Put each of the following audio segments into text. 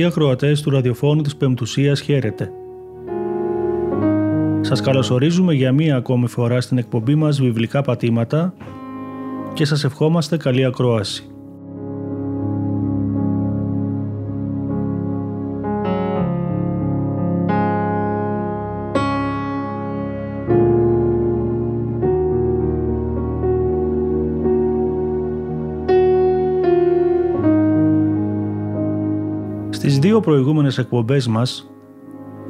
Αγαπητοί ακροατές του ραδιοφώνου της Πεμπτουσίας, χαίρετε. Σας καλωσορίζουμε για μία ακόμη φορά στην εκπομπή μας Βιβλικά Πατήματα και σας ευχόμαστε καλή ακρόαση. Δύο προηγούμενες εκπομπές μας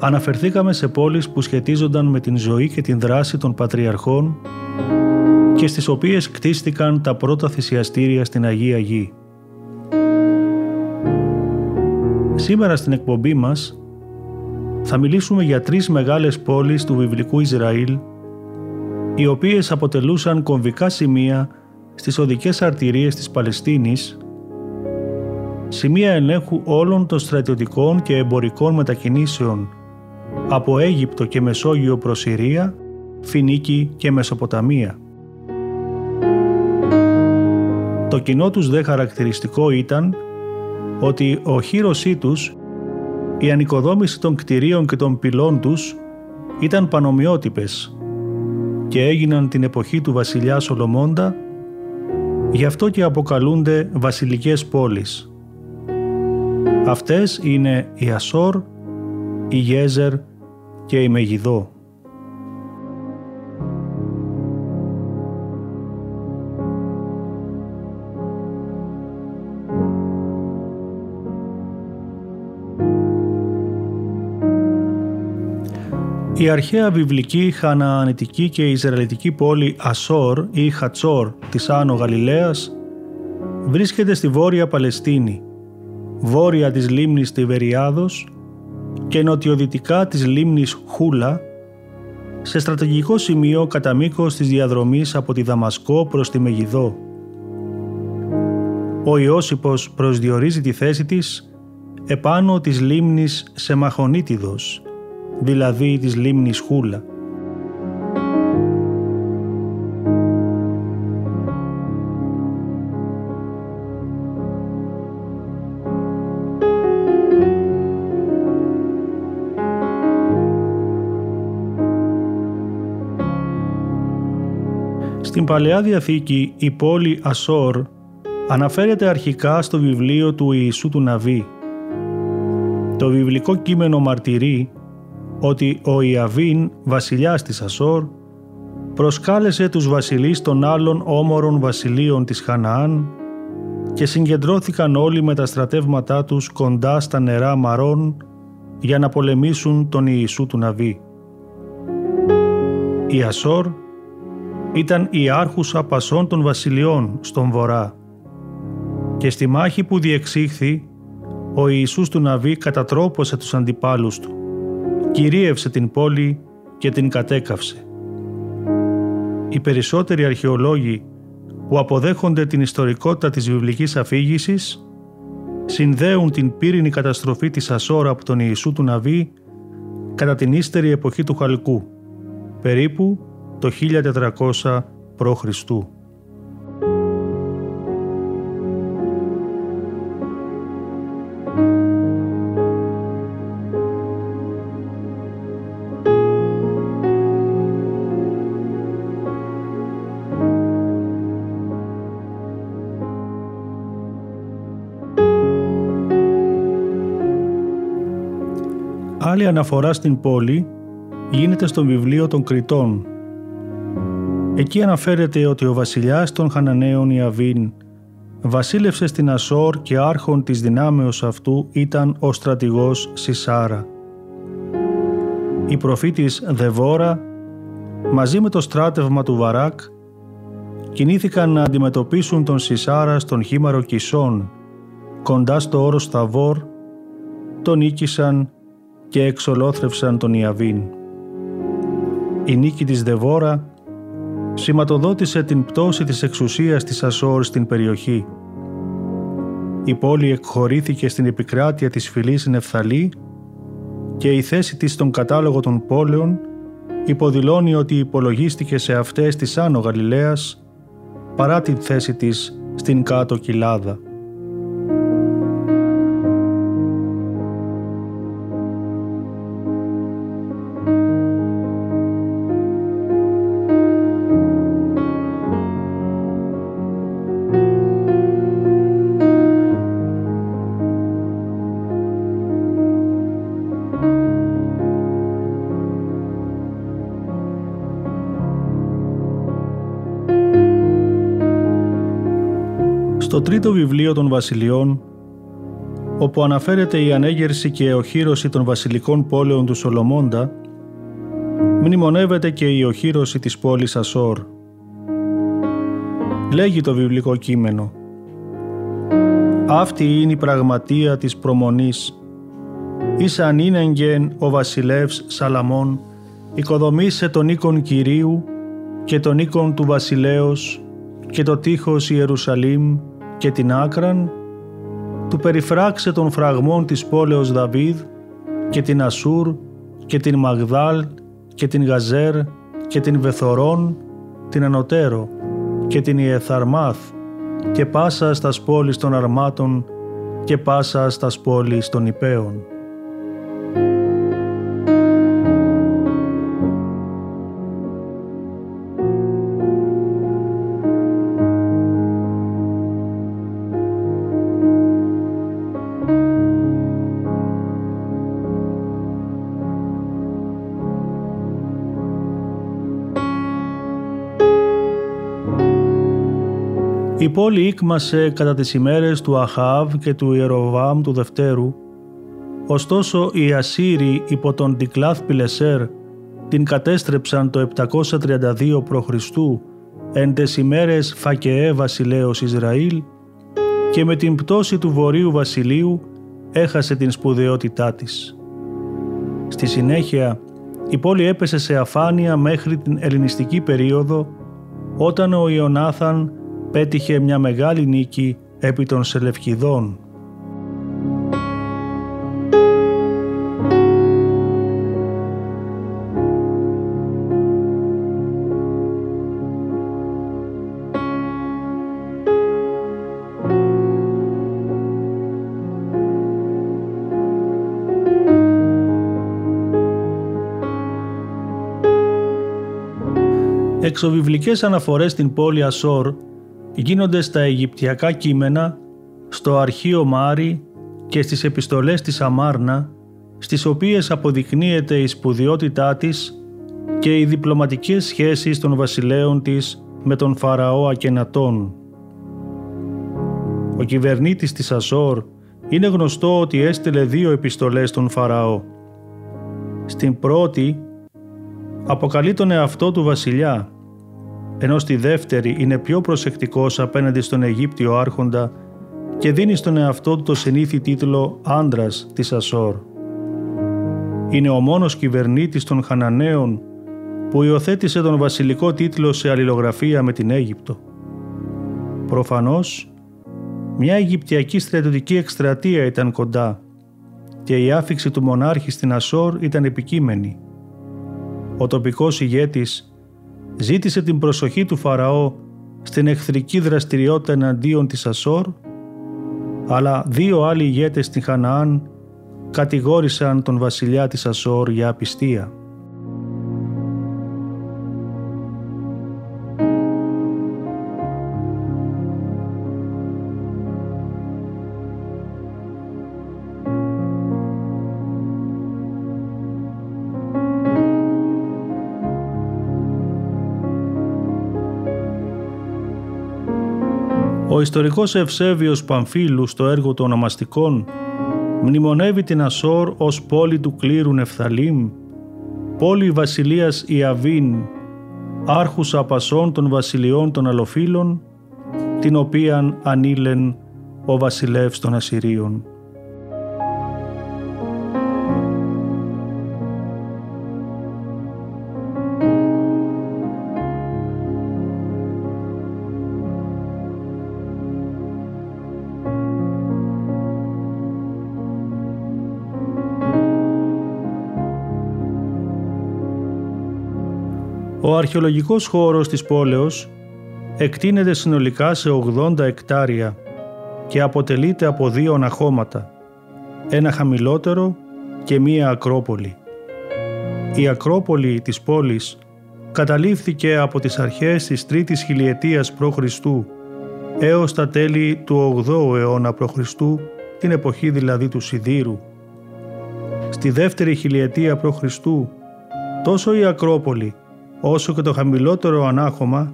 αναφερθήκαμε σε πόλεις που σχετίζονταν με την ζωή και την δράση των Πατριαρχών και στις οποίες κτίστηκαν τα πρώτα θυσιαστήρια στην Αγία Γη. Σήμερα στην εκπομπή μας θα μιλήσουμε για τρεις μεγάλες πόλεις του βιβλικού Ισραήλ οι οποίες αποτελούσαν κομβικά σημεία στις οδικές αρτηρίες της Παλαιστίνης σημεία ελέγχου όλων των στρατιωτικών και εμπορικών μετακινήσεων από Αίγυπτο και Μεσόγειο προς Συρία, Φινίκη και Μεσοποταμία. Το κοινό τους δε χαρακτηριστικό ήταν ότι ο χείρωσή τους, η ανοικοδόμηση των κτηρίων και των πυλών τους ήταν πανομοιότυπες και έγιναν την εποχή του βασιλιά Σολομώντα, γι' αυτό και αποκαλούνται βασιλικές πόλεις. Αυτές είναι η Ασόρ, η Γέζερ και η Μεγιδό. Η αρχαία βιβλική, χαναανιτική και ισραηλιτική πόλη Ασόρ ή Χατσόρ της Άνω Γαλιλαίας βρίσκεται στη Βόρεια Παλαιστίνη βόρεια της λίμνης Τιβεριάδος και νοτιοδυτικά της λίμνης Χούλα, σε στρατηγικό σημείο κατά μήκος της διαδρομής από τη Δαμασκό προς τη Μεγιδό. Ο Ιώσυπος προσδιορίζει τη θέση της επάνω της λίμνης Σεμαχονίτιδος, δηλαδή της λίμνης Χούλα. Παλαιά Διαθήκη η πόλη Ασόρ αναφέρεται αρχικά στο βιβλίο του Ιησού του Ναβί. Το βιβλικό κείμενο μαρτυρεί ότι ο Ιαβίν, βασιλιάς της Ασόρ, προσκάλεσε τους βασιλείς των άλλων όμορων βασιλείων της Χαναάν και συγκεντρώθηκαν όλοι με τα στρατεύματά τους κοντά στα νερά Μαρών για να πολεμήσουν τον Ιησού του Ναβί. Η Ασόρ ήταν η άρχουσα πασών των βασιλειών στον βορρά και στη μάχη που διεξήχθη ο Ιησούς του Ναβί κατατρόπωσε τους αντιπάλους του, κυρίευσε την πόλη και την κατέκαυσε. Οι περισσότεροι αρχαιολόγοι που αποδέχονται την ιστορικότητα της βιβλικής αφήγησης συνδέουν την πύρινη καταστροφή της Ασόρα από τον Ιησού του Ναβί κατά την ύστερη εποχή του Χαλκού, περίπου το 1400 π.Χ. Άλλη αναφορά στην πόλη γίνεται στο βιβλίο των Κριτών Εκεί αναφέρεται ότι ο βασιλιάς των Χαναναίων Ιαβίν βασίλευσε στην Ασόρ και άρχον της δυνάμεως αυτού ήταν ο στρατηγός Σισάρα. Η προφήτης Δεβόρα μαζί με το στράτευμα του Βαράκ κινήθηκαν να αντιμετωπίσουν τον Σισάρα στον χήμαρο Κισών κοντά στο όρος Σταβόρ, τον νίκησαν και εξολόθρευσαν τον Ιαβίν. Η νίκη της Δεβόρα σηματοδότησε την πτώση της εξουσίας της Ασόρ στην περιοχή. Η πόλη εκχωρήθηκε στην επικράτεια της φυλής Νεφθαλή και η θέση της στον κατάλογο των πόλεων υποδηλώνει ότι υπολογίστηκε σε αυτές της Άνω Γαλιλαίας παρά την θέση της στην κάτω κοιλάδα. Στο τρίτο βιβλίο των βασιλειών, όπου αναφέρεται η ανέγερση και οχύρωση των βασιλικών πόλεων του Σολομώντα, μνημονεύεται και η οχύρωση της πόλης Ασόρ. Λέγει το βιβλικό κείμενο «Αυτή είναι η πραγματεία της προμονής. Ήσαν είναι ο βασιλεύς Σαλαμών, οικοδομήσε τον οίκον Κυρίου και τον οίκον του βασιλέως και το τείχος Ιερουσαλήμ και την άκραν, του περιφράξε των φραγμών της πόλεως Δαβίδ και την Ασούρ και την Μαγδάλ και την Γαζέρ και την Βεθορών, την Ανωτέρο και την Ιεθαρμάθ και πάσα στα πόλεις των αρμάτων και πάσα στα πόλεις των υπέων. Η πόλη ήκμασε κατά τις ημέρες του Αχάβ και του Ιεροβάμ του Δευτέρου, ωστόσο οι Ασσύριοι υπό τον Τικλάθ Πιλεσέρ την κατέστρεψαν το 732 π.Χ. εν τες ημέρες Φακεέ βασιλέως Ισραήλ και με την πτώση του Βορείου Βασιλείου έχασε την σπουδαιότητά της. Στη συνέχεια η πόλη έπεσε σε αφάνεια μέχρι την ελληνιστική περίοδο όταν ο Ιωνάθαν πέτυχε μια μεγάλη νίκη επί των Σελευκηδών. Εξοβιβλικές αναφορές στην πόλη Ασόρ γίνονται στα Αιγυπτιακά κείμενα, στο αρχείο Μάρι και στις επιστολές της Αμάρνα, στις οποίες αποδεικνύεται η σπουδιότητά της και οι διπλωματικές σχέσεις των βασιλέων της με τον Φαραώ Ακενατών. Ο κυβερνήτης της Ασόρ είναι γνωστό ότι έστειλε δύο επιστολές στον Φαραώ. Στην πρώτη αποκαλεί τον εαυτό του βασιλιά ενώ στη δεύτερη είναι πιο προσεκτικός απέναντι στον Αιγύπτιο άρχοντα και δίνει στον εαυτό του το συνήθι τίτλο «Άντρας της Ασόρ». Είναι ο μόνος κυβερνήτης των Χαναναίων που υιοθέτησε τον βασιλικό τίτλο σε αλληλογραφία με την Αίγυπτο. Προφανώς, μια Αιγυπτιακή στρατιωτική εκστρατεία ήταν κοντά και η άφηξη του μονάρχη στην Ασόρ ήταν επικείμενη. Ο τοπικός ηγέτης ζήτησε την προσοχή του Φαραώ στην εχθρική δραστηριότητα εναντίον της Ασόρ, αλλά δύο άλλοι ηγέτες στην Χαναάν κατηγόρησαν τον βασιλιά της Ασόρ για απιστία. Ο ιστορικός Ευσέβιος Παμφίλου στο έργο των ονομαστικών μνημονεύει την Ασόρ ως πόλη του κλήρου Νεφθαλήμ, πόλη βασιλείας Ιαβίν, άρχουσα απασών των βασιλειών των αλοφύλων, την οποίαν ανήλεν ο βασιλεύς των Ασσυρίων. Ο αρχαιολογικός χώρος της πόλεως εκτείνεται συνολικά σε 80 εκτάρια και αποτελείται από δύο αναχώματα, ένα χαμηλότερο και μία ακρόπολη. Η ακρόπολη της πόλης καταλήφθηκε από τις αρχές της τρίτης χιλιετίας π.Χ. έως τα τέλη του 8ου αιώνα π.Χ. την εποχή δηλαδή του Σιδήρου. Στη δεύτερη χιλιετία π.Χ. τόσο η Ακρόπολη όσο και το χαμηλότερο ανάχωμα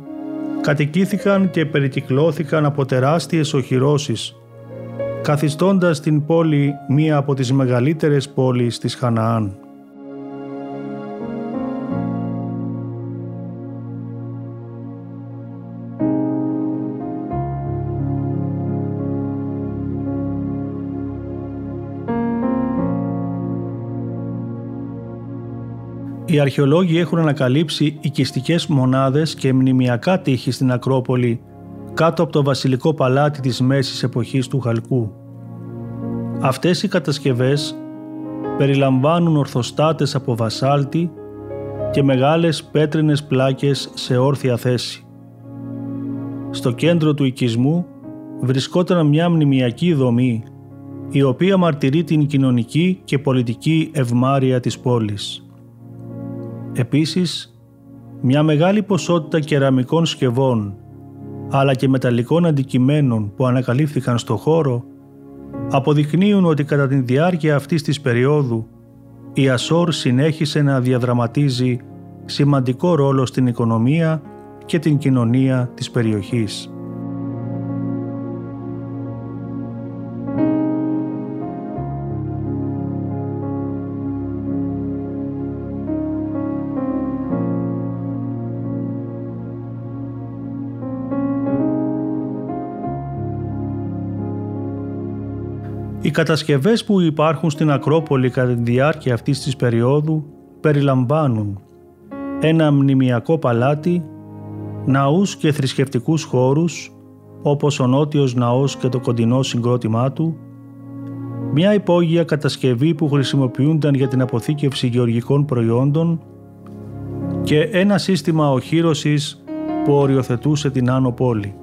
κατοικήθηκαν και περικυκλώθηκαν από τεράστιες οχυρώσεις, καθιστώντας την πόλη μία από τις μεγαλύτερες πόλεις της Χαναάν. Οι αρχαιολόγοι έχουν ανακαλύψει οικιστικές μονάδες και μνημιακά τείχη στην Ακρόπολη κάτω από το βασιλικό παλάτι της μέσης εποχής του Χαλκού. Αυτές οι κατασκευές περιλαμβάνουν ορθοστάτες από βασάλτη και μεγάλες πέτρινες πλάκες σε όρθια θέση. Στο κέντρο του οικισμού βρισκόταν μια μνημιακή δομή η οποία μαρτυρεί την κοινωνική και πολιτική ευμάρεια της πόλης. Επίσης, μια μεγάλη ποσότητα κεραμικών σκευών αλλά και μεταλλικών αντικειμένων που ανακαλύφθηκαν στο χώρο αποδεικνύουν ότι κατά τη διάρκεια αυτής της περίοδου η Ασόρ συνέχισε να διαδραματίζει σημαντικό ρόλο στην οικονομία και την κοινωνία της περιοχής. Κατασκευές που υπάρχουν στην Ακρόπολη κατά τη διάρκεια αυτής της περίοδου περιλαμβάνουν ένα μνημιακό παλάτι, ναούς και θρησκευτικούς χώρους όπως ο Νότιος Ναός και το κοντινό συγκρότημά του, μια υπόγεια κατασκευή που χρησιμοποιούνταν για την αποθήκευση γεωργικών προϊόντων και ένα σύστημα οχύρωσης που οριοθετούσε την Άνω Πόλη.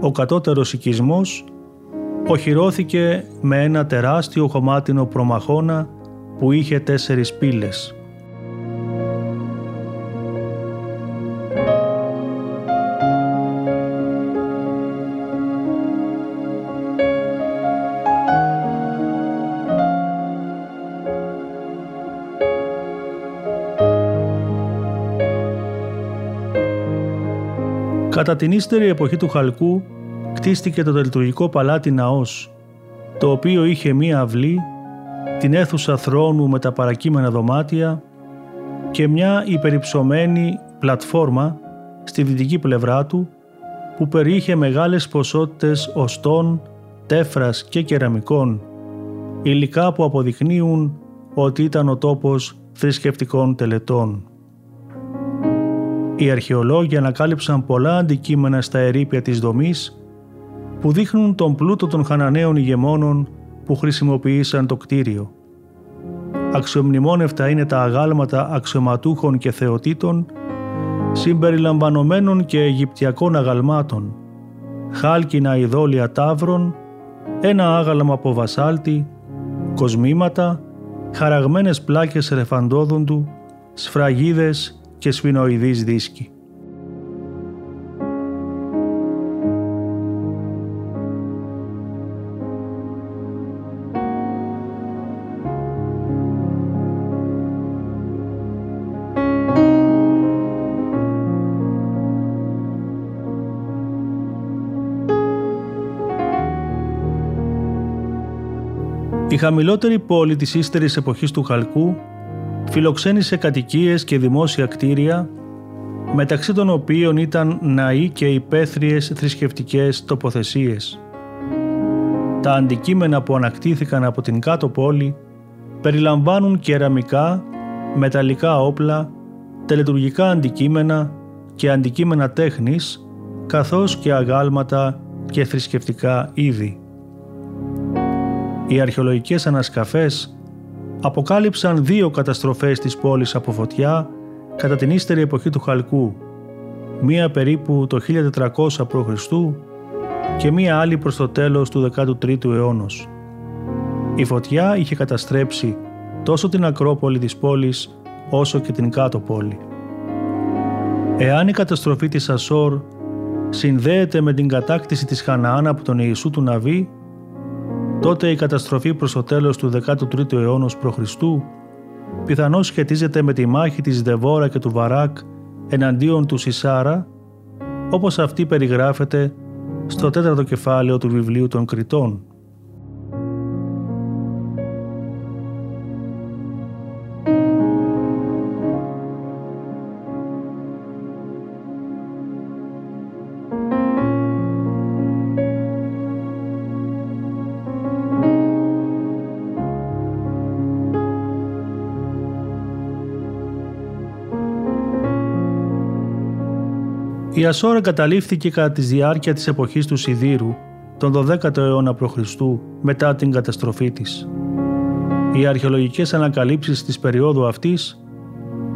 Ο κατώτερος οικισμός οχυρώθηκε με ένα τεράστιο χωμάτινο προμαχώνα που είχε τέσσερις πύλες. Κατά την ύστερη εποχή του Χαλκού κτίστηκε το τελτουργικό παλάτι Ναός, το οποίο είχε μία αυλή, την αίθουσα θρόνου με τα παρακείμενα δωμάτια και μια υπερυψωμένη πλατφόρμα στη δυτική πλευρά του που περιείχε μεγάλες ποσότητες οστών, τέφρας και κεραμικών, υλικά που αποδεικνύουν ότι ήταν ο τόπος θρησκευτικών τελετών. Οι αρχαιολόγοι ανακάλυψαν πολλά αντικείμενα στα ερήπια της δομής που δείχνουν τον πλούτο των Χαναναίων ηγεμόνων που χρησιμοποίησαν το κτίριο. Αξιομνημόνευτα είναι τα αγάλματα αξιωματούχων και θεοτήτων, συμπεριλαμβανομένων και Αιγυπτιακών αγαλμάτων, χάλκινα ειδόλια τάβρων, ένα άγαλμα από βασάλτη, κοσμήματα, χαραγμένες πλάκες ρεφαντόδοντου, σφραγίδες και σφινοειδείς δίσκοι. Χαμηλότερη πόλη της ύστερης εποχής του Χαλκού φιλοξένησε κατοικίες και δημόσια κτίρια μεταξύ των οποίων ήταν ναοί και υπαίθριες θρησκευτικές τοποθεσίες. Τα αντικείμενα που ανακτήθηκαν από την κάτω πόλη περιλαμβάνουν κεραμικά, μεταλλικά όπλα, τελετουργικά αντικείμενα και αντικείμενα τέχνης, καθώς και αγάλματα και θρησκευτικά είδη. Οι αρχαιολογικές ανασκαφές αποκάλυψαν δύο καταστροφές της πόλης από φωτιά κατά την ύστερη εποχή του Χαλκού, μία περίπου το 1400 π.Χ. και μία άλλη προς το τέλος του 13ου αιώνος. Η φωτιά είχε καταστρέψει τόσο την ακρόπολη της πόλης όσο και την κάτω πόλη. Εάν η καταστροφή της Ασόρ συνδέεται με την κατάκτηση της Χαναάν από τον Ιησού του Ναβί, τότε η καταστροφή προς το τέλος του 13ου αιώνος π.Χ. πιθανώς σχετίζεται με τη μάχη της Δεβόρα και του Βαράκ εναντίον του Σισάρα, όπως αυτή περιγράφεται στο τέταρτο κεφάλαιο του βιβλίου των Κριτών. Η Ασόρα εγκαταλείφθηκε κατά τη διάρκεια της εποχής του Σιδήρου τον 12ο αιώνα π.Χ. μετά την καταστροφή της. Οι αρχαιολογικές ανακαλύψεις της περίοδου αυτής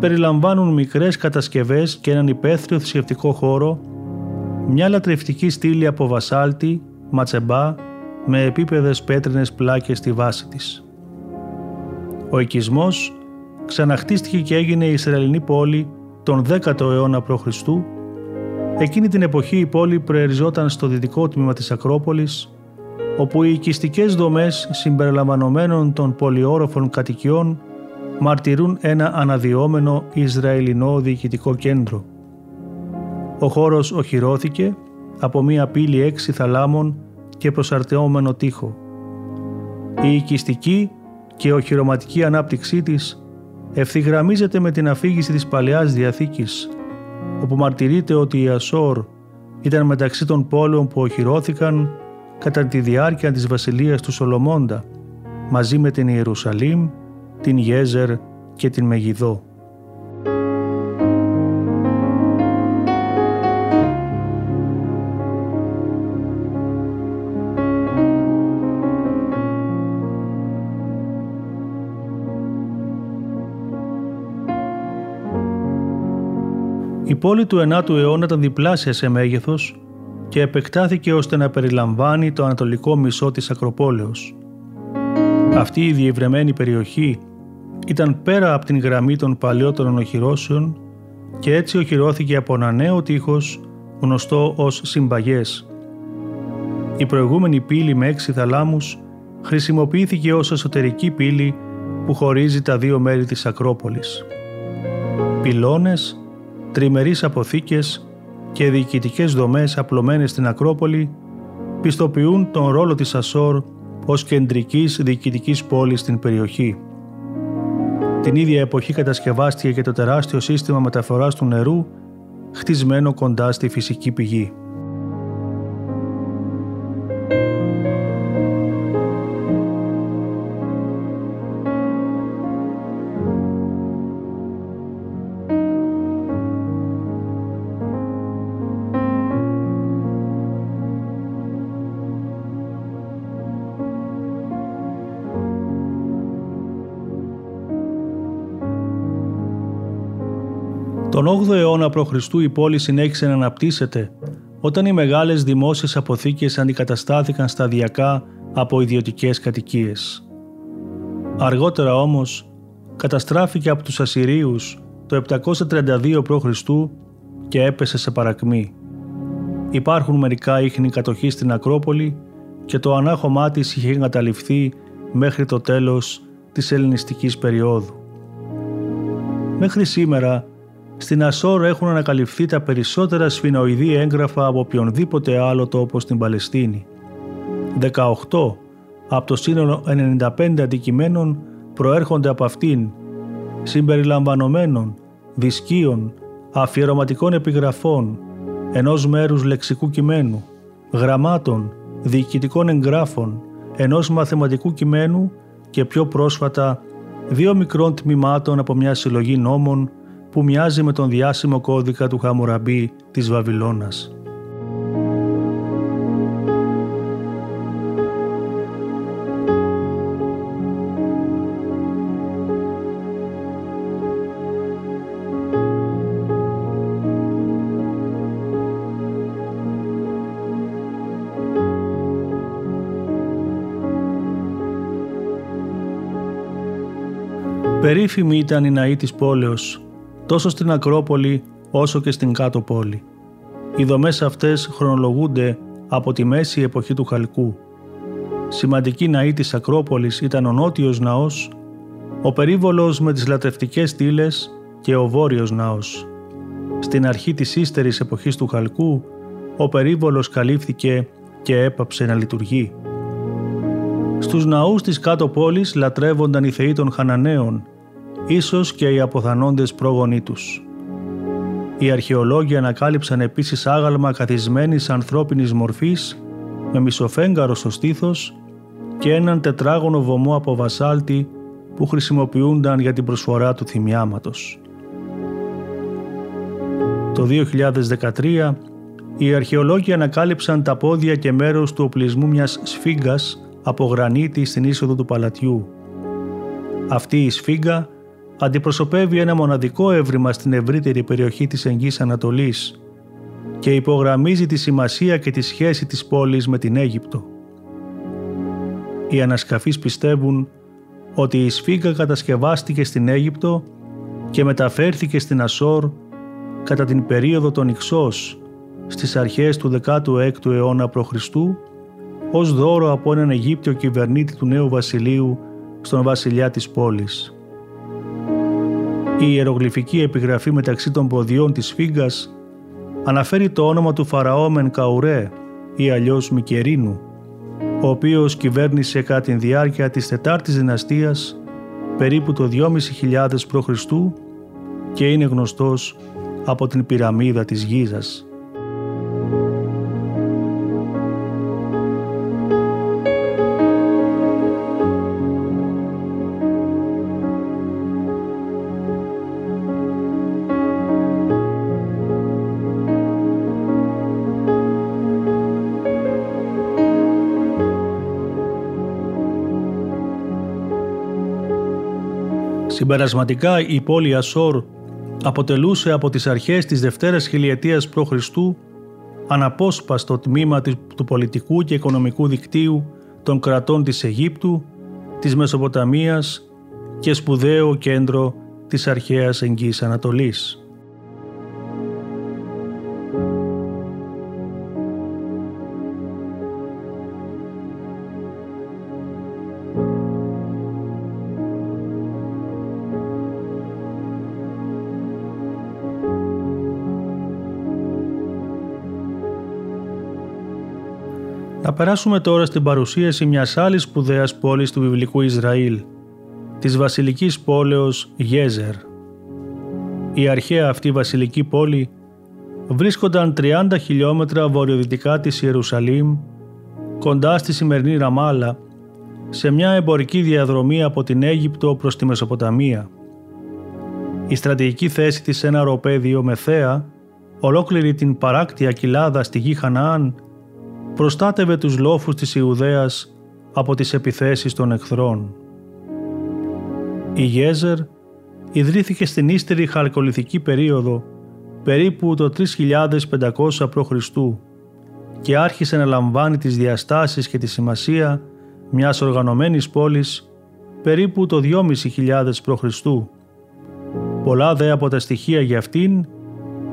περιλαμβάνουν μικρές κατασκευές και έναν υπαίθριο θρησκευτικό χώρο, μια λατρευτική στήλη από βασάλτη, ματσεμπά, με επίπεδες πέτρινες πλάκες στη βάση της. Ο οικισμός ξαναχτίστηκε και έγινε η Ισραηλινή πόλη τον 10ο αιώνα π.Χ. Εκείνη την εποχή η πόλη προεριζόταν στο δυτικό τμήμα της Ακρόπολης, όπου οι οικιστικές δομές συμπεριλαμβανομένων των πολυόροφων κατοικιών μαρτυρούν ένα αναδυόμενο Ισραηλινό διοικητικό κέντρο. Ο χώρος οχυρώθηκε από μία πύλη έξι θαλάμων και προσαρτεόμενο τείχο. Η οικιστική και οχυρωματική ανάπτυξή της ευθυγραμμίζεται με την αφήγηση της Παλαιάς Διαθήκης όπου μαρτυρείται ότι η Ασόρ ήταν μεταξύ των πόλεων που οχυρώθηκαν κατά τη διάρκεια της βασιλείας του Σολομώντα μαζί με την Ιερουσαλήμ, την Γέζερ και την Μεγιδό. Η πόλη του 9ου αιώνα ήταν διπλάσια σε μέγεθος και επεκτάθηκε ώστε να περιλαμβάνει το ανατολικό μισό της Ακροπόλεως. Αυτή η διευρεμένη περιοχή ήταν πέρα από την γραμμή των παλιότερων οχυρώσεων και έτσι οχυρώθηκε από ένα νέο τείχος γνωστό ως συμπαγές. Η προηγούμενη πύλη με έξι θαλάμους χρησιμοποιήθηκε ως εσωτερική πύλη που χωρίζει τα δύο μέρη της Ακρόπολης. Πυλώνες τριμερείς αποθήκες και διοικητικές δομές απλωμένες στην Ακρόπολη πιστοποιούν τον ρόλο της Ασόρ ως κεντρικής διοικητικής πόλης στην περιοχή. Την ίδια εποχή κατασκευάστηκε και το τεράστιο σύστημα μεταφοράς του νερού χτισμένο κοντά στη φυσική πηγή. Τον 8ο αιώνα π.Χ. η πόλη συνέχισε να αναπτύσσεται όταν οι μεγάλες δημόσιες αποθήκες αντικαταστάθηκαν σταδιακά από ιδιωτικές κατοικίες. Αργότερα όμως καταστράφηκε από τους Ασσυρίους το 732 π.Χ. και έπεσε σε παρακμή. Υπάρχουν μερικά ίχνη κατοχής στην Ακρόπολη και το ανάχωμά της είχε εγκαταλειφθεί μέχρι το τέλος της ελληνιστικής περίοδου. Μέχρι σήμερα στην Ασόρ έχουν ανακαλυφθεί τα περισσότερα σφινοειδή έγγραφα από οποιονδήποτε άλλο τόπο στην Παλαιστίνη. 18 από το σύνολο 95 αντικειμένων προέρχονται από αυτήν, συμπεριλαμβανομένων, δισκίων, αφιερωματικών επιγραφών, ενός μέρους λεξικού κειμένου, γραμμάτων, διοικητικών εγγράφων, ενός μαθηματικού κειμένου και πιο πρόσφατα δύο μικρών τμήματων από μια συλλογή νόμων που μοιάζει με τον διάσημο κώδικα του Χαμουραμπή της Βαβυλώνας. Περίφημη ήταν η ναή της πόλεως, τόσο στην Ακρόπολη όσο και στην κάτω πόλη. Οι δομές αυτές χρονολογούνται από τη μέση εποχή του Χαλκού. Σημαντική ναή της Ακρόπολης ήταν ο νότιος ναός, ο περίβολος με τις λατρευτικές στήλες και ο βόρειος ναός. Στην αρχή της ύστερης εποχής του Χαλκού, ο περίβολος καλύφθηκε και έπαψε να λειτουργεί. Στους ναούς της κάτω πόλης λατρεύονταν οι θεοί των Χαναναίων ίσως και οι αποθανόντες πρόγονοί τους. Οι αρχαιολόγοι ανακάλυψαν επίσης άγαλμα καθισμένης ανθρώπινης μορφής με μισοφέγγαρο στο στήθος και έναν τετράγωνο βωμό από βασάλτη που χρησιμοποιούνταν για την προσφορά του θυμιάματος. Το 2013 οι αρχαιολόγοι ανακάλυψαν τα πόδια και μέρος του οπλισμού μιας σφίγγας από γρανίτη στην είσοδο του παλατιού. Αυτή η σφίγγα αντιπροσωπεύει ένα μοναδικό έβριμα στην ευρύτερη περιοχή της Εγγύης Ανατολής και υπογραμμίζει τη σημασία και τη σχέση της πόλης με την Αίγυπτο. Οι ανασκαφείς πιστεύουν ότι η σφίγγα κατασκευάστηκε στην Αίγυπτο και μεταφέρθηκε στην Ασόρ κατά την περίοδο των Ιξός στις αρχές του 16ου αιώνα π.Χ. ως δώρο από έναν Αιγύπτιο κυβερνήτη του νέου βασιλείου στον βασιλιά της πόλης. Η ιερογλυφική επιγραφή μεταξύ των ποδιών της φίγκας αναφέρει το όνομα του Φαραώ Καουρέ ή αλλιώς Μικερίνου, ο οποίος κυβέρνησε κατά τη διάρκεια της τετάρτης δυναστείας περίπου το 2.500 π.Χ. και είναι γνωστός από την πυραμίδα της Γίζας. Συμπερασματικά η πόλη Ασόρ αποτελούσε από τις αρχές της Δευτέρας χιλιετίας π.Χ. αναπόσπαστο τμήμα του πολιτικού και οικονομικού δικτύου των κρατών της Αιγύπτου, της Μεσοποταμίας και σπουδαίο κέντρο της αρχαίας Εγγύης Ανατολής. Περάσουμε τώρα στην παρουσίαση μιας άλλης σπουδαίας πόλης του βιβλικού Ισραήλ, της βασιλικής πόλεως Γέζερ. Η αρχαία αυτή βασιλική πόλη βρίσκονταν 30 χιλιόμετρα βορειοδυτικά της Ιερουσαλήμ, κοντά στη σημερινή Ραμάλα, σε μια εμπορική διαδρομή από την Αίγυπτο προς τη Μεσοποταμία. Η στρατηγική θέση της σε ένα ροπέδιο με θέα, ολόκληρη την παράκτια κοιλάδα στη γη Χαναάν, προστάτευε τους λόφους της Ιουδαίας από τις επιθέσεις των εχθρών. Η Γέζερ ιδρύθηκε στην ύστερη χαλκολιθική περίοδο περίπου το 3500 π.Χ. και άρχισε να λαμβάνει τις διαστάσεις και τη σημασία μιας οργανωμένης πόλης περίπου το 2.500 π.Χ. Πολλά δε από τα στοιχεία για αυτήν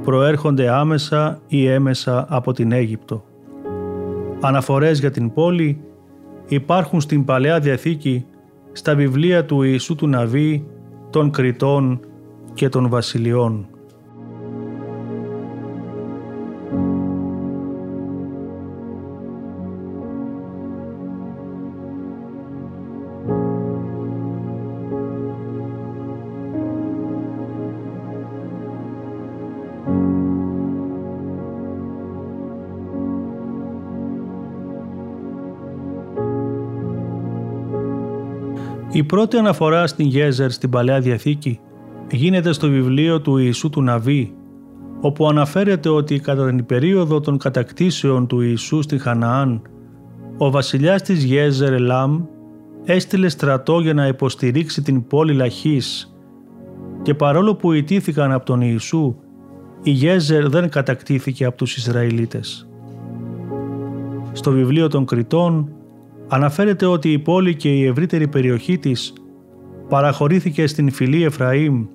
προέρχονται άμεσα ή έμεσα από την Αίγυπτο. Αναφορές για την πόλη υπάρχουν στην Παλαιά Διαθήκη στα βιβλία του Ιησού του Ναβί, των Κριτών και των Βασιλειών. Πρώτη αναφορά στην Γέζερ στην Παλαιά Διαθήκη γίνεται στο βιβλίο του Ιησού του Ναβί, όπου αναφέρεται ότι κατά την περίοδο των κατακτήσεων του Ιησού στη Χαναάν, ο βασιλιάς της Γέζερ Ελάμ έστειλε στρατό για να υποστηρίξει την πόλη Λαχής και παρόλο που ιτήθηκαν από τον Ιησού, η Γέζερ δεν κατακτήθηκε από τους Ισραηλίτες. Στο βιβλίο των Κριτών αναφέρεται ότι η πόλη και η ευρύτερη περιοχή της παραχωρήθηκε στην φυλή Εφραήμ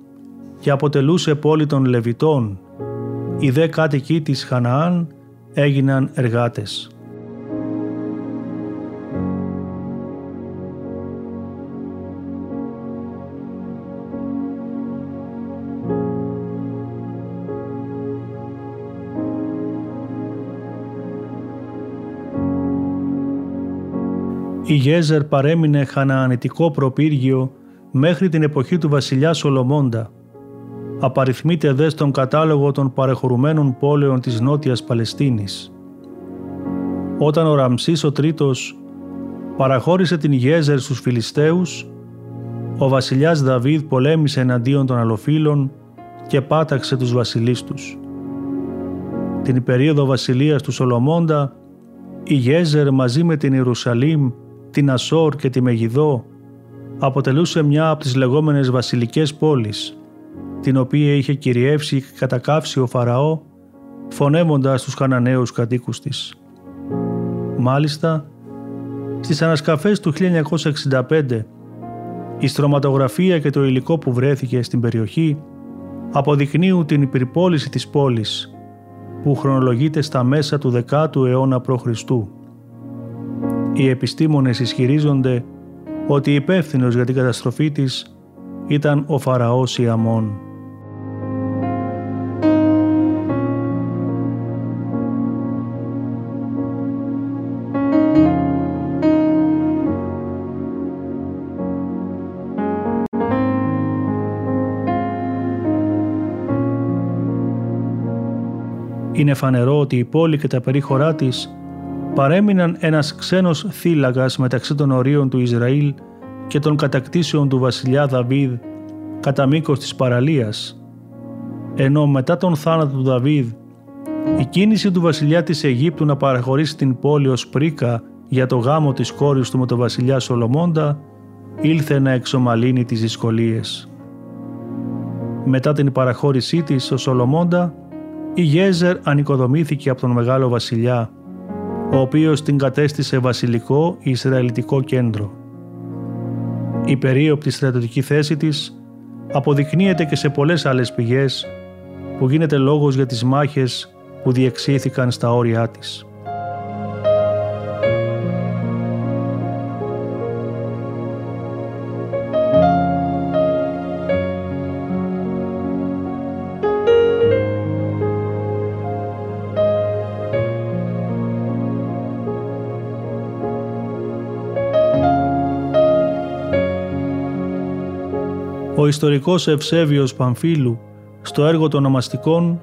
και αποτελούσε πόλη των Λεβιτών. Οι δε κάτοικοι της Χαναάν έγιναν εργάτες. Η Γέζερ παρέμεινε χαναανιτικό προπύργιο μέχρι την εποχή του βασιλιά Σολομώντα. Απαριθμείται δε στον κατάλογο των παρεχωρουμένων πόλεων της Νότιας Παλαιστίνης. Όταν ο Ραμσής ο Τρίτος παραχώρησε την Γέζερ στους Φιλιστέους, ο βασιλιάς Δαβίδ πολέμησε εναντίον των αλλοφύλων και πάταξε τους βασιλείς τους. Την περίοδο βασιλείας του Σολομώντα, η Γέζερ μαζί με την Ιερουσαλήμ την Ασόρ και τη Μεγιδό αποτελούσε μια από τις λεγόμενες βασιλικές πόλεις, την οποία είχε κυριεύσει και κατακάψει ο Φαραώ, φωνεύοντας τους Χαναναίους κατοίκους της. Μάλιστα, στις ανασκαφές του 1965, η στρωματογραφία και το υλικό που βρέθηκε στην περιοχή αποδεικνύουν την υπερπόληση της πόλης, που χρονολογείται στα μέσα του 10ου αιώνα π.Χ. Οι επιστήμονες ισχυρίζονται ότι υπεύθυνος για την καταστροφή της ήταν ο Φαραώς Ιαμών. Είναι φανερό ότι η πόλη και τα περίχωρά της παρέμειναν ένας ξένος θύλακας μεταξύ των ορίων του Ισραήλ και των κατακτήσεων του βασιλιά Δαβίδ κατά μήκος της παραλίας. Ενώ μετά τον θάνατο του Δαβίδ, η κίνηση του βασιλιά της Αιγύπτου να παραχωρήσει την πόλη ως πρίκα για το γάμο της κόρης του με τον βασιλιά Σολομώντα ήλθε να εξομαλύνει τις δυσκολίες. Μετά την παραχώρησή της στο Σολομώντα, η Γέζερ ανοικοδομήθηκε από τον μεγάλο βασιλιά ο οποίος την κατέστησε βασιλικό Ισραηλιτικό κέντρο. Η περίοπτη στρατιωτική θέση της αποδεικνύεται και σε πολλές άλλες πηγές που γίνεται λόγος για τις μάχες που διεξήθηκαν στα όρια της. Ο ιστορικός Ευσέβιος Παμφίλου στο έργο των ονομαστικών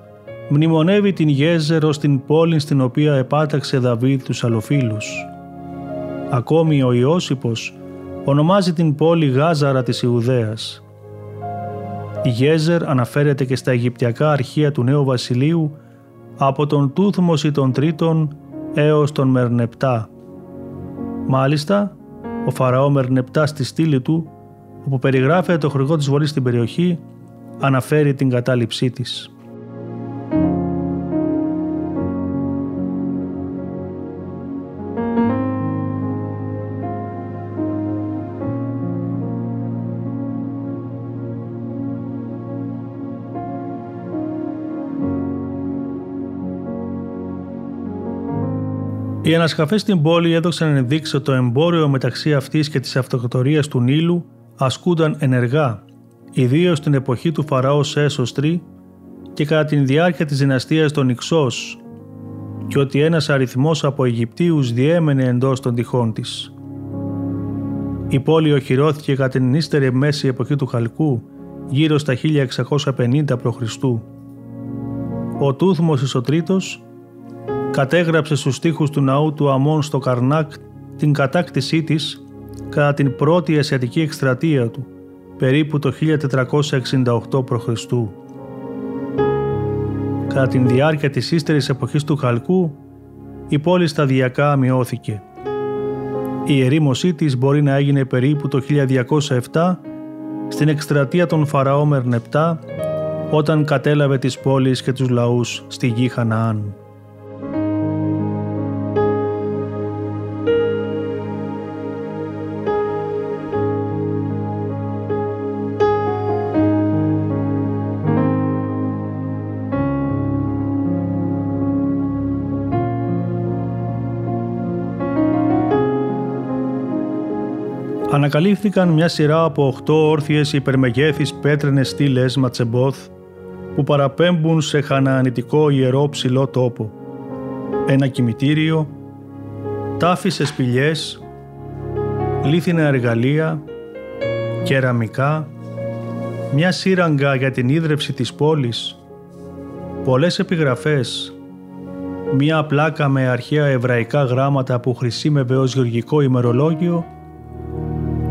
μνημονεύει την Γέζερο στην πόλη στην οποία επάταξε Δαβίδ τους αλλοφίλους. Ακόμη ο Ιώσυπος ονομάζει την πόλη Γάζαρα της Ιουδαίας. Η Γέζερ αναφέρεται και στα Αιγυπτιακά αρχεία του νέου βασιλείου από τον Τούθμος ή τον Τρίτον έως τον Μερνεπτά. Μάλιστα, ο Φαραώ Μερνεπτά στη στήλη του όπου περιγράφεται το χωρικό της βολής στην περιοχή, αναφέρει την κατάληψή της. Οι ανασκαφές στην πόλη έδωσαν ενδείξει ότι το εμπόριο μεταξύ αυτής και της αυτοκρατορίας του Νείλου ασκούνταν ενεργά, ιδίως στην εποχή του Φαραώ Σέσοστρη και κατά την διάρκεια της δυναστείας των Ιξός και ότι ένας αριθμός από Αιγυπτίους διέμενε εντός των τυχών της. Η πόλη οχυρώθηκε κατά την ύστερη μέση εποχή του Χαλκού γύρω στα 1650 π.Χ. Ο Τούθμος Ισοτρίτος κατέγραψε στους στίχους του ναού του Αμών στο Καρνάκ την κατάκτησή της κατά την πρώτη ασιατική εκστρατεία του, περίπου το 1468 π.Χ. Κατά την διάρκεια της ύστερης εποχής του Χαλκού, η πόλη σταδιακά μειώθηκε. Η ερήμωσή της μπορεί να έγινε περίπου το 1207 στην εκστρατεία των Φαραώ Μερνεπτά όταν κατέλαβε τις πόλεις και τους λαούς στη γη Χαναάν. Ανακαλύφθηκαν μια σειρά από 8 όρθιες υπερμεγέθης πέτρινες στήλες ματσεμπόθ που παραπέμπουν σε χανανιτικό ιερό ψηλό τόπο. Ένα κημητήριο, τάφη σε σπηλιές, λίθινα εργαλεία, κεραμικά, μια σύραγγα για την ίδρυψη της πόλης, πολλές επιγραφές, μια πλάκα με αρχαία εβραϊκά γράμματα που χρησιμεύε ως γεωργικό ημερολόγιο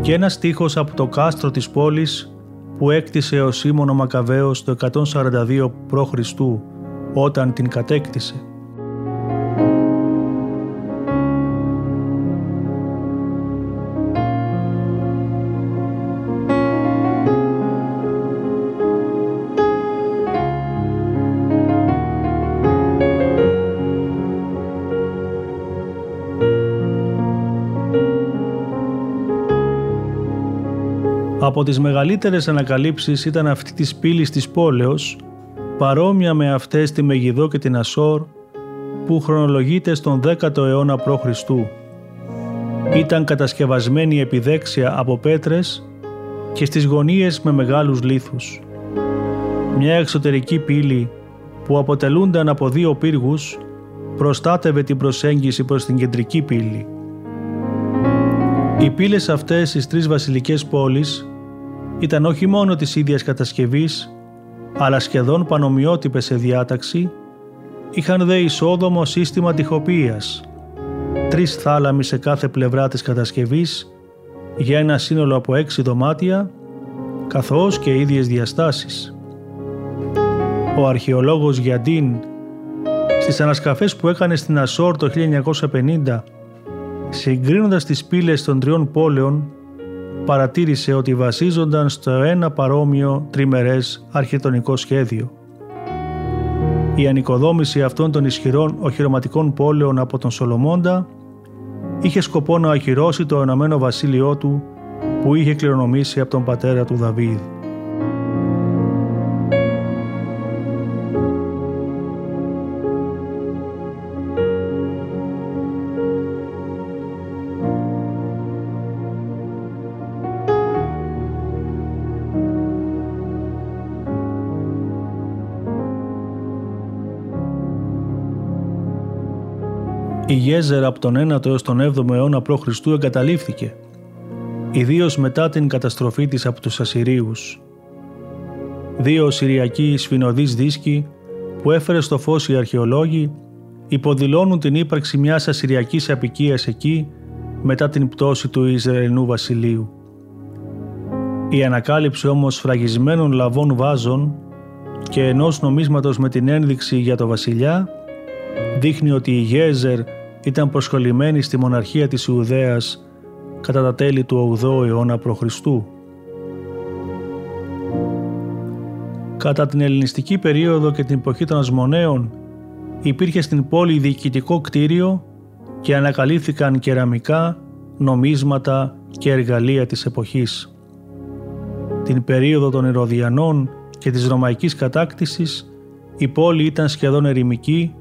και ένα στίχος από το κάστρο της πόλης που έκτισε ο Σίμωνο Μακαβαίος το 142 π.Χ. όταν την κατέκτησε. Από τις μεγαλύτερες ανακαλύψεις ήταν αυτή της πύλης της πόλεως, παρόμοια με αυτές τη Μεγιδό και την Ασόρ, που χρονολογείται στον 10ο αιώνα π.Χ. Ήταν κατασκευασμένη επιδέξια από πέτρες και στις γωνίες με μεγάλους λίθους. Μια εξωτερική πύλη που αποτελούνταν από δύο πύργους προστάτευε την προσέγγιση προς την κεντρική πύλη. Οι πύλες αυτές στις τρεις βασιλικές πόλεις ήταν όχι μόνο της ίδιας κατασκευής, αλλά σχεδόν πανομοιότυπες σε διάταξη, είχαν δε ισόδομο σύστημα τυχοποίησης, τρεις θάλαμοι σε κάθε πλευρά της κατασκευής για ένα σύνολο από έξι δωμάτια, καθώς και ίδιες διαστάσεις. Ο αρχαιολόγος Γιαντίν στις ανασκαφές που έκανε στην Ασόρ το 1950, συγκρίνοντας τις πύλες των τριών πόλεων, παρατήρησε ότι βασίζονταν στο ένα παρόμοιο τριμερές αρχιτεκτονικό σχέδιο. Η ανοικοδόμηση αυτών των ισχυρών οχυρωματικών πόλεων από τον Σολομώντα είχε σκοπό να αχυρώσει το ενωμένο βασίλειό του που είχε κληρονομήσει από τον πατέρα του Δαβίδ. Η Γέζερα από τον 9ο έως τον 7ο αιώνα π.Χ. εγκαταλείφθηκε, ιδίως μετά την καταστροφή της από τους Ασσυρίους. Δύο Συριακοί σφινοδείς δίσκοι που έφερε στο φως οι αρχαιολόγοι υποδηλώνουν την ύπαρξη μιας Ασσυριακής απικίας εκεί μετά την πτώση του Ισραηλινού βασιλείου. Η ανακάλυψη όμως φραγισμένων λαβών βάζων και ενός νομίσματος με την ένδειξη για το βασιλιά δείχνει ότι η Γέζερ ήταν προσχολημένη στη μοναρχία της Ιουδαίας κατά τα τέλη του 8ου αιώνα π.Χ. Κατά την ελληνιστική περίοδο και την εποχή των Ασμονέων υπήρχε στην πόλη διοικητικό κτίριο και ανακαλύφθηκαν κεραμικά, νομίσματα και εργαλεία της εποχής. Την περίοδο των Ηρωδιανών και της Ρωμαϊκής κατάκτησης η πόλη ήταν σχεδόν ερημική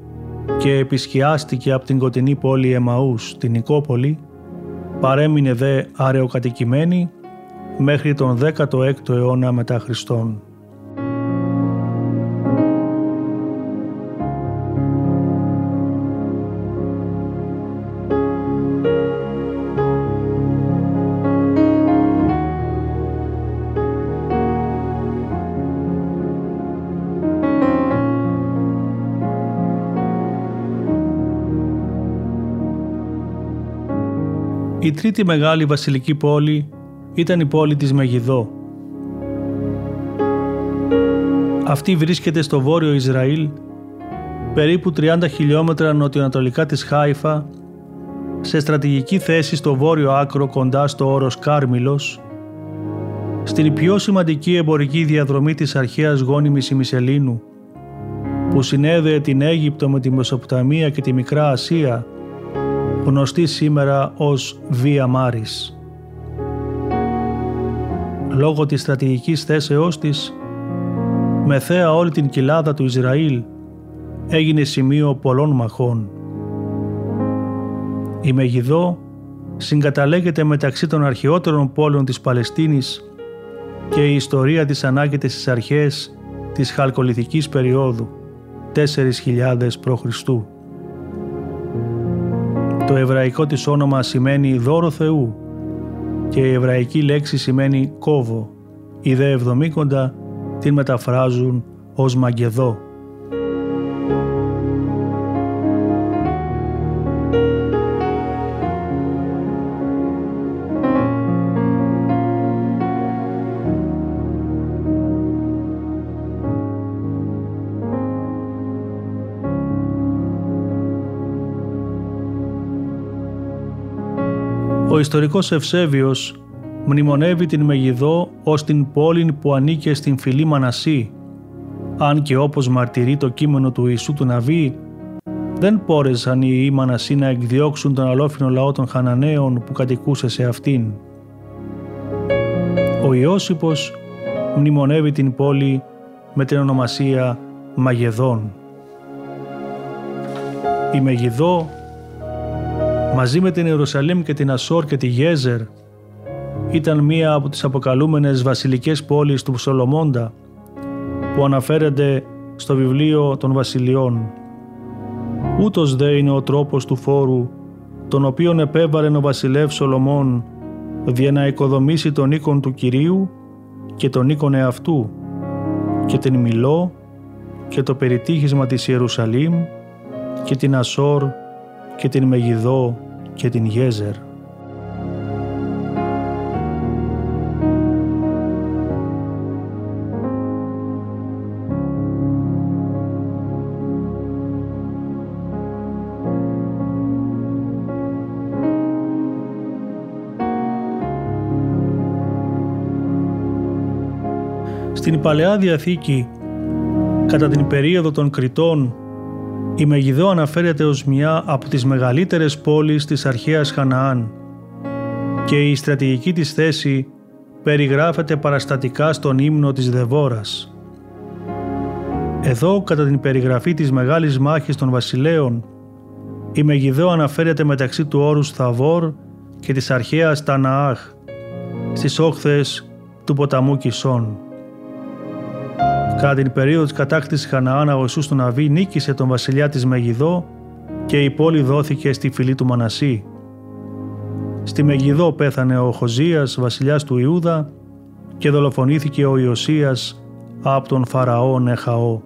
και επισκιάστηκε από την κοντινή πόλη Εμαούς, την Νικόπολη, παρέμεινε δε αραιοκατοικημένη μέχρι τον 16ο αιώνα μετά Χριστόν. Η τρίτη μεγάλη βασιλική πόλη ήταν η πόλη της Μεγιδό. Αυτή βρίσκεται στο βόρειο Ισραήλ, περίπου 30 χιλιόμετρα νοτιοανατολικά της Χάιφα, σε στρατηγική θέση στο βόρειο άκρο κοντά στο όρος Κάρμιλος, στην πιο σημαντική εμπορική διαδρομή της αρχαίας γόνιμης ημισελίνου, που συνέδεε την Αίγυπτο με τη Μεσοποταμία και τη Μικρά Ασία, γνωστή σήμερα ως Βία Μάρης. Λόγω της στρατηγικής θέσεώς της, με θέα όλη την κοιλάδα του Ισραήλ, έγινε σημείο πολλών μαχών. Η Μεγιδό συγκαταλέγεται μεταξύ των αρχαιότερων πόλεων της Παλαιστίνης και η ιστορία της ανάγεται στις αρχές της χαλκολιθικής περίοδου 4.000 π.Χ. Το εβραϊκό της όνομα σημαίνει δώρο Θεού και η εβραϊκή λέξη σημαίνει κόβο. Οι δε εβδομήκοντα την μεταφράζουν ως μαγκεδό. Ιστορικός Ευσέβιος μνημονεύει την Μεγιδό ως την πόλη που ανήκε στην φυλή Μανασί, αν και όπως μαρτυρεί το κείμενο του Ιησού του Ναβί, δεν πόρεσαν οι Μανασί να εκδιώξουν τον αλόφινο λαό των Χαναναίων που κατοικούσε σε αυτήν. Ο Ιώσυπος μνημονεύει την πόλη με την ονομασία Μαγεδόν. Η Μεγιδό μαζί με την Ιερουσαλήμ και την Ασόρ και τη Γέζερ ήταν μία από τις αποκαλούμενες βασιλικές πόλεις του Σολομώντα που αναφέρεται στο βιβλίο των βασιλιών. Ούτως δε είναι ο τρόπος του φόρου τον οποίον επέβαλε ο βασιλεύς Σολομών δια να οικοδομήσει τον οίκον του Κυρίου και τον οίκον εαυτού και την Μιλό και το περιτύχισμα της Ιερουσαλήμ και την Ασόρ και την Μεγιδό και την Γέζερ. Στην Παλαιά Διαθήκη, κατά την περίοδο των Κριτών η Μεγιδό αναφέρεται ως μια από τις μεγαλύτερες πόλεις της αρχαίας Χαναάν και η στρατηγική της θέση περιγράφεται παραστατικά στον ύμνο της Δεβόρας. Εδώ, κατά την περιγραφή της Μεγάλης Μάχης των Βασιλέων, η Μεγιδό αναφέρεται μεταξύ του όρους Θαβόρ και της αρχαίας Ταναάχ, στις όχθες του ποταμού Κισών. Κατά την περίοδο της κατάκτησης Χαναάνα, ο Ιησούς του Ναβί νίκησε τον βασιλιά της Μεγιδό και η πόλη δόθηκε στη φυλή του Μανασί. Στη Μεγιδό πέθανε ο Χοζίας, βασιλιάς του Ιούδα και δολοφονήθηκε ο Ιωσίας από τον Φαραώ Νεχαό.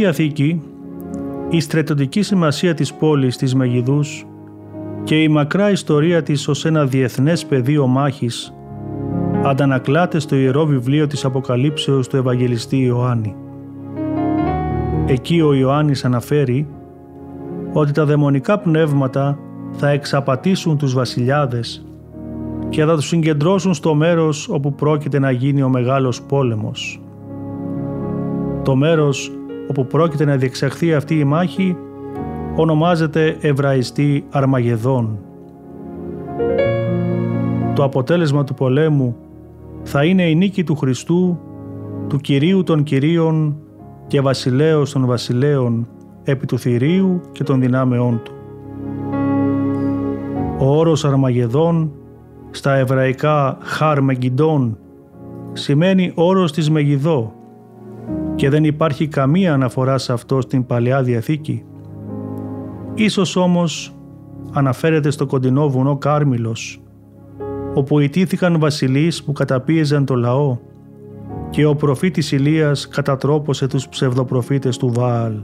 Διαθήκη, η στρατιωτική σημασία της πόλης της Μεγιδούς και η μακρά ιστορία της ως ένα διεθνές πεδίο μάχης αντανακλάται στο Ιερό Βιβλίο της Αποκαλύψεως του Ευαγγελιστή Ιωάννη. Εκεί ο Ιωάννης αναφέρει ότι τα δαιμονικά πνεύματα θα εξαπατήσουν τους βασιλιάδες και θα τους συγκεντρώσουν στο μέρος όπου πρόκειται να γίνει ο μεγάλος πόλεμος. Το μέρος όπου πρόκειται να διεξαχθεί αυτή η μάχη ονομάζεται Εβραϊστή Αρμαγεδόν. Το αποτέλεσμα του πολέμου θα είναι η νίκη του Χριστού, του Κυρίου των Κυρίων και Βασιλέως των Βασιλέων επί του θηρίου και των δυνάμεών του. Ο όρος Αρμαγεδόν στα εβραϊκά Χαρμεγγιντών σημαίνει όρος της Μεγιδό και δεν υπάρχει καμία αναφορά σε αυτό στην Παλαιά Διαθήκη. Ίσως όμως αναφέρεται στο κοντινό βουνό Κάρμιλος, όπου ιτήθηκαν βασιλείς που καταπίεζαν το λαό και ο προφήτης Ηλίας κατατρόπωσε τους ψευδοπροφήτες του Βάαλ.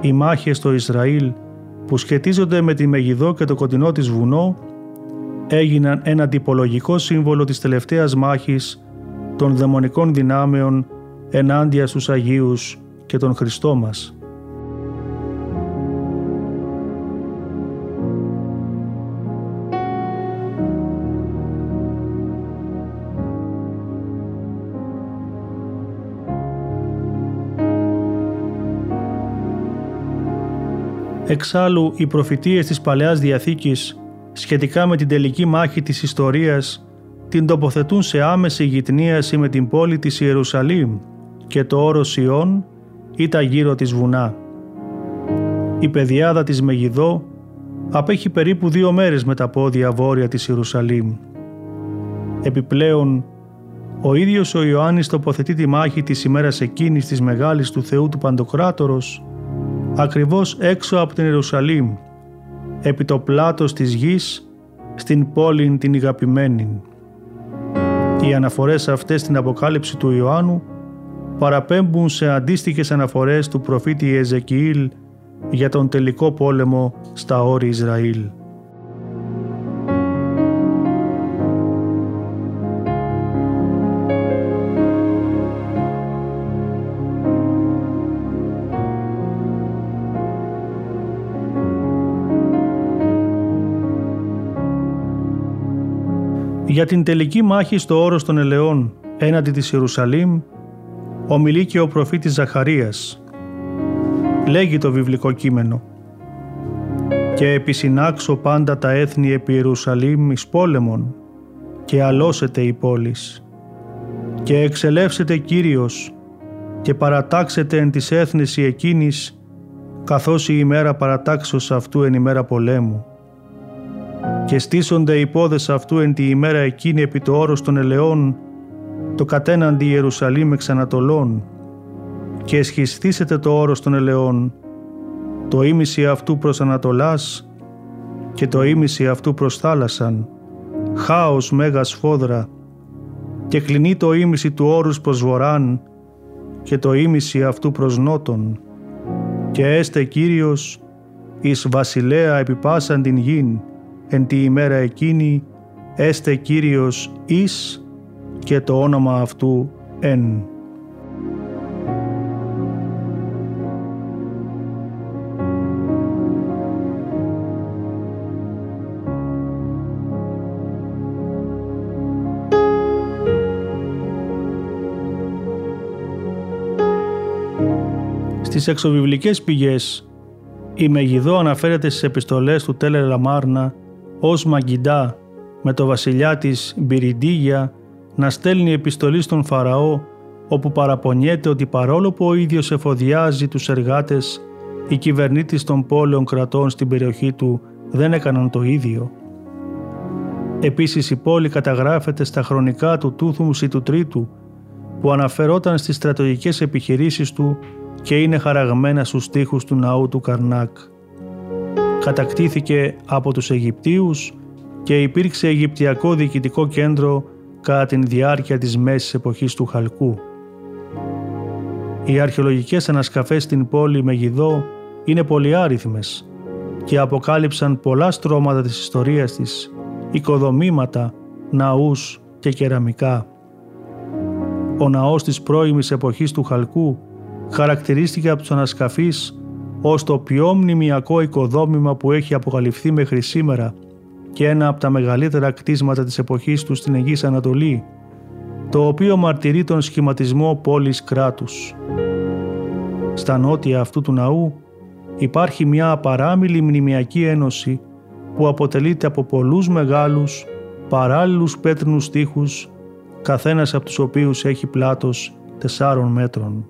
Οι μάχες στο Ισραήλ που σχετίζονται με τη Μεγιδό και το κοντινό της βουνό έγιναν ένα τυπολογικό σύμβολο της τελευταίας μάχης των δαιμονικών δυνάμεων ενάντια στους Αγίους και τον Χριστό μας. Εξάλλου, οι προφητείες της Παλαιάς Διαθήκης σχετικά με την τελική μάχη της ιστορίας την τοποθετούν σε άμεση γυτνίαση με την πόλη της Ιερουσαλήμ και το όρος Ιών ή τα γύρω της βουνά. Η πεδιάδα της Μεγιδό απέχει περίπου δύο μέρες με τα πόδια βόρεια της Ιερουσαλήμ. Επιπλέον, ο ίδιος ο Ιωάννης τοποθετεί τη μάχη της ημέρας εκείνης της Μεγάλης του Θεού του Παντοκράτορος ακριβώς έξω από την Ιερουσαλήμ, επί το πλάτος της γης, στην πόλη την ηγαπημένη. Οι αναφορές αυτές στην Αποκάλυψη του Ιωάννου παραπέμπουν σε αντίστοιχες αναφορές του προφήτη Εζεκιήλ για τον τελικό πόλεμο στα όρη Ισραήλ. Για την τελική μάχη στο όρος των ελαιών έναντι της Ιερουσαλήμ ομιλεί και ο προφήτης Ζαχαρίας. Λέγει το βιβλικό κείμενο. «Και επισυνάξω πάντα τα έθνη επί Ιερουσαλήμ εις πόλεμον και αλώσετε η πόλης. Και εξελεύσετε Κύριος και παρατάξετε εν της έθνηση εκείνης καθώς η ημέρα παρατάξεως αυτού εν ημέρα πολέμου. Και στήσονται οι πόδες αυτού εν τη ημέρα εκείνη επί το όρος των ελαιών, το κατέναντι Ιερουσαλήμ εξ Ανατολών, και εσχιστήσετε το όρος των ελαιών, το ίμιση αυτού προς Ανατολάς και το ίμιση αυτού προς θάλασσαν, χάος μέγα φόδρα, και κλεινεί το ίμιση του όρους προς βοράν και το ίμιση αυτού προς νότον, και έστε Κύριος εις βασιλέα επιπάσαν την γην, εν τη ημέρα εκείνη έστε Κύριος εις και το όνομα αυτού εν. Στις εξωβιβλικές πηγές η Μεγιδό αναφέρεται στις επιστολές του Τέλερ Λαμάρνα ως Μαγκιντά με το βασιλιά της Μπυριντίγια να στέλνει επιστολή στον Φαραώ όπου παραπονιέται ότι παρόλο που ο ίδιος εφοδιάζει τους εργάτες, οι κυβερνήτες των πόλεων κρατών στην περιοχή του δεν έκαναν το ίδιο. Επίσης η πόλη καταγράφεται στα χρονικά του Τούθουμς ή του Τρίτου που αναφερόταν στις στρατογικές επιχειρήσεις του και είναι χαραγμένα στους τοίχους του ναού του Καρνάκ κατακτήθηκε από τους Αιγυπτίους και υπήρξε Αιγυπτιακό διοικητικό κέντρο κατά την διάρκεια της μέσης εποχής του Χαλκού. Οι αρχαιολογικές ανασκαφές στην πόλη Μεγιδό είναι πολυάριθμες και αποκάλυψαν πολλά στρώματα της ιστορίας της, οικοδομήματα, ναούς και κεραμικά. Ο ναός της πρώιμης εποχής του Χαλκού χαρακτηρίστηκε από τους ανασκαφείς ως το πιο μνημιακό οικοδόμημα που έχει αποκαλυφθεί μέχρι σήμερα και ένα από τα μεγαλύτερα κτίσματα της εποχής του στην Αιγής Ανατολή, το οποίο μαρτυρεί τον σχηματισμό πόλης κράτους. Στα νότια αυτού του ναού υπάρχει μια απαράμιλη μνημιακή ένωση που αποτελείται από πολλούς μεγάλους, παράλληλους πέτρινους τείχους, καθένας από τους οποίους έχει πλάτος τεσσάρων μέτρων.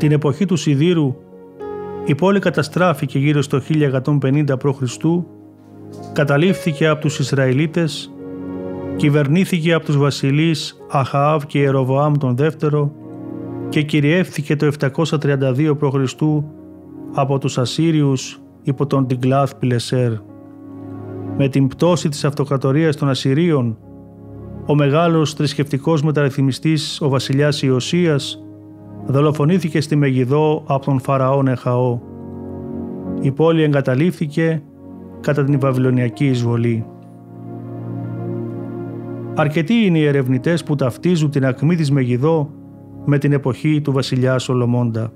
Την εποχή του Σιδήρου η πόλη καταστράφηκε γύρω στο 1150 π.Χ., καταλήφθηκε από τους Ισραηλίτες, κυβερνήθηκε από τους βασιλείς Αχαάβ και Ιεροβοάμ τον δεύτερο και κυριεύθηκε το 732 π.Χ. από τους Ασσύριους υπό τον Τιγκλάθ Πιλεσέρ. Με την πτώση της αυτοκρατορίας των Ασσυρίων, ο μεγάλος θρησκευτικός μεταρρυθμιστής ο βασιλιάς Ιωσίας δολοφονήθηκε στη Μεγιδό από τον Φαραώ Νεχαό. Η πόλη εγκαταλείφθηκε κατά την Βαβυλωνιακή εισβολή. Αρκετοί είναι οι ερευνητές που ταυτίζουν την ακμή της Μεγιδό με την εποχή του βασιλιά Σολομώντα.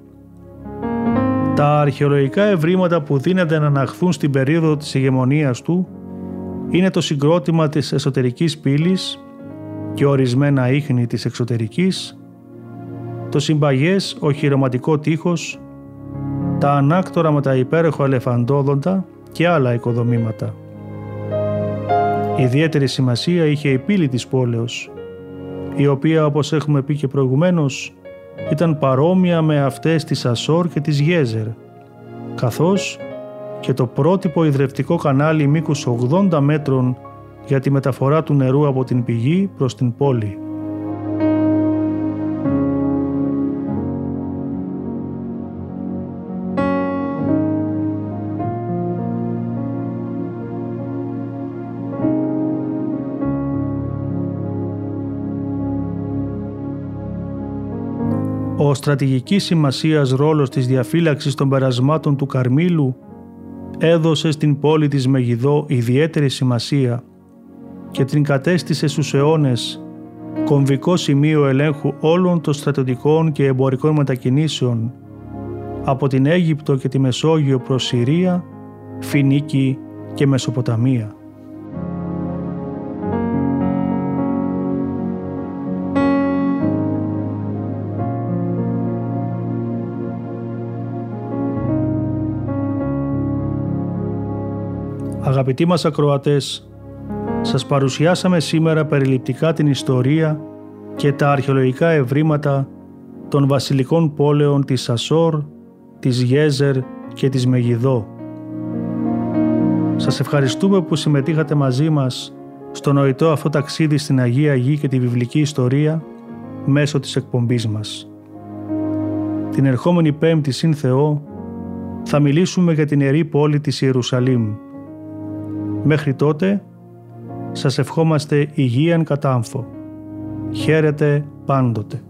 Τα αρχαιολογικά ευρήματα που δίνεται να αναχθούν στην περίοδο της ηγεμονίας του είναι το συγκρότημα της εσωτερικής πύλης και ορισμένα ίχνη της εξωτερικής, το συμπαγές οχυρωματικό τείχος, τα ανάκτορα με τα υπέροχα ελεφαντόδοντα και άλλα οικοδομήματα. Ιδιαίτερη σημασία είχε η πύλη της πόλεως, η οποία όπως έχουμε πει και προηγουμένως ήταν παρόμοια με αυτές της Ασόρ και της Γέζερ, καθώς και το πρότυπο ιδρευτικό κανάλι μήκους 80 μέτρων για τη μεταφορά του νερού από την πηγή προς την πόλη. Ο στρατηγικής σημασίας ρόλος της διαφύλαξης των περασμάτων του Καρμίλου έδωσε στην πόλη της Μεγιδό ιδιαίτερη σημασία και την κατέστησε στους αιώνες κομβικό σημείο ελέγχου όλων των στρατιωτικών και εμπορικών μετακινήσεων από την Αίγυπτο και τη Μεσόγειο προς Συρία, Φινίκη και Μεσοποταμία. Αγαπητοί μας ακροατές, σας παρουσιάσαμε σήμερα περιληπτικά την ιστορία και τα αρχαιολογικά ευρήματα των βασιλικών πόλεων της Ασόρ, της Γέζερ και της Μεγιδό. Σας ευχαριστούμε που συμμετείχατε μαζί μας στο νοητό αυτό ταξίδι στην Αγία Γη και τη βιβλική ιστορία μέσω της εκπομπής μας. Την ερχόμενη Πέμπτη συν Θεό θα μιλήσουμε για την Ιερή Πόλη της Ιερουσαλήμ Μέχρι τότε, σας ευχόμαστε υγείαν κατάμφο. Χαίρετε πάντοτε.